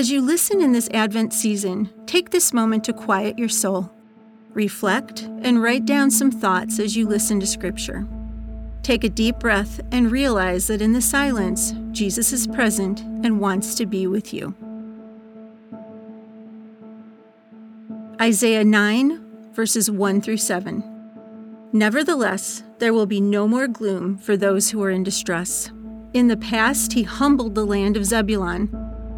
As you listen in this Advent season, take this moment to quiet your soul. Reflect and write down some thoughts as you listen to Scripture. Take a deep breath and realize that in the silence, Jesus is present and wants to be with you. Isaiah 9, verses 1 through 7. Nevertheless, there will be no more gloom for those who are in distress. In the past, he humbled the land of Zebulun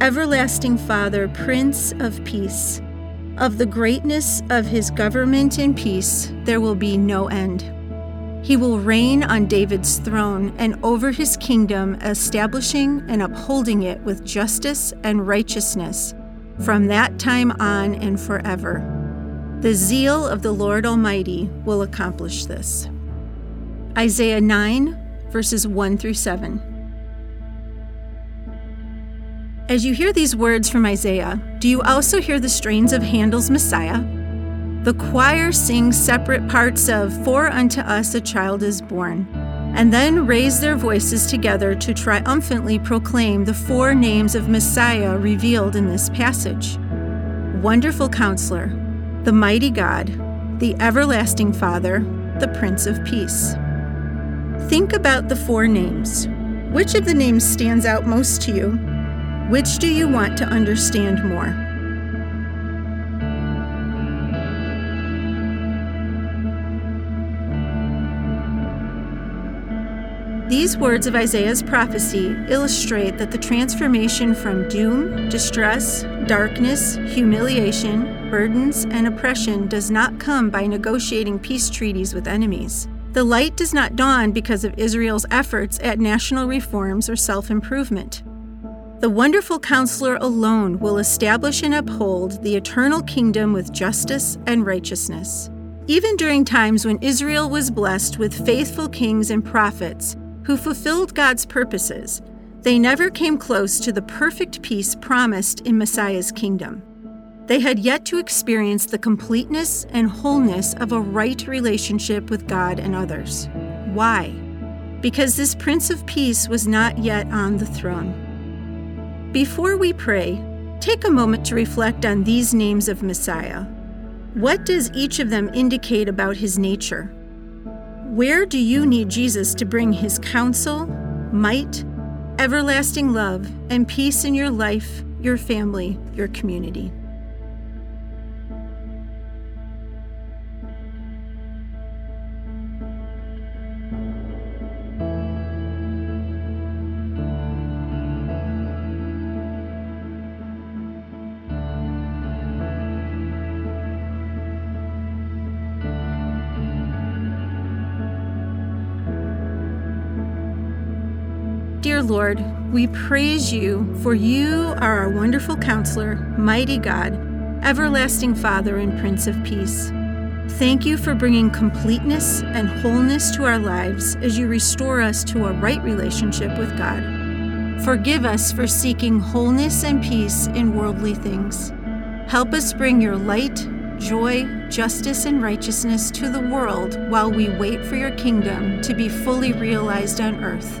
Everlasting Father, Prince of Peace. Of the greatness of his government and peace there will be no end. He will reign on David's throne and over his kingdom, establishing and upholding it with justice and righteousness from that time on and forever. The zeal of the Lord Almighty will accomplish this. Isaiah 9, verses 1 through 7. As you hear these words from Isaiah, do you also hear the strains of Handel's Messiah? The choir sings separate parts of For Unto Us a Child is Born, and then raise their voices together to triumphantly proclaim the four names of Messiah revealed in this passage Wonderful Counselor, the Mighty God, the Everlasting Father, the Prince of Peace. Think about the four names. Which of the names stands out most to you? Which do you want to understand more? These words of Isaiah's prophecy illustrate that the transformation from doom, distress, darkness, humiliation, burdens, and oppression does not come by negotiating peace treaties with enemies. The light does not dawn because of Israel's efforts at national reforms or self improvement. The wonderful counselor alone will establish and uphold the eternal kingdom with justice and righteousness. Even during times when Israel was blessed with faithful kings and prophets, who fulfilled God's purposes, they never came close to the perfect peace promised in Messiah's kingdom. They had yet to experience the completeness and wholeness of a right relationship with God and others. Why? Because this Prince of Peace was not yet on the throne. Before we pray, take a moment to reflect on these names of Messiah. What does each of them indicate about his nature? Where do you need Jesus to bring his counsel, might, everlasting love, and peace in your life, your family, your community? Dear Lord, we praise you, for you are our wonderful counselor, mighty God, everlasting Father, and Prince of Peace. Thank you for bringing completeness and wholeness to our lives as you restore us to a right relationship with God. Forgive us for seeking wholeness and peace in worldly things. Help us bring your light, joy, justice, and righteousness to the world while we wait for your kingdom to be fully realized on earth.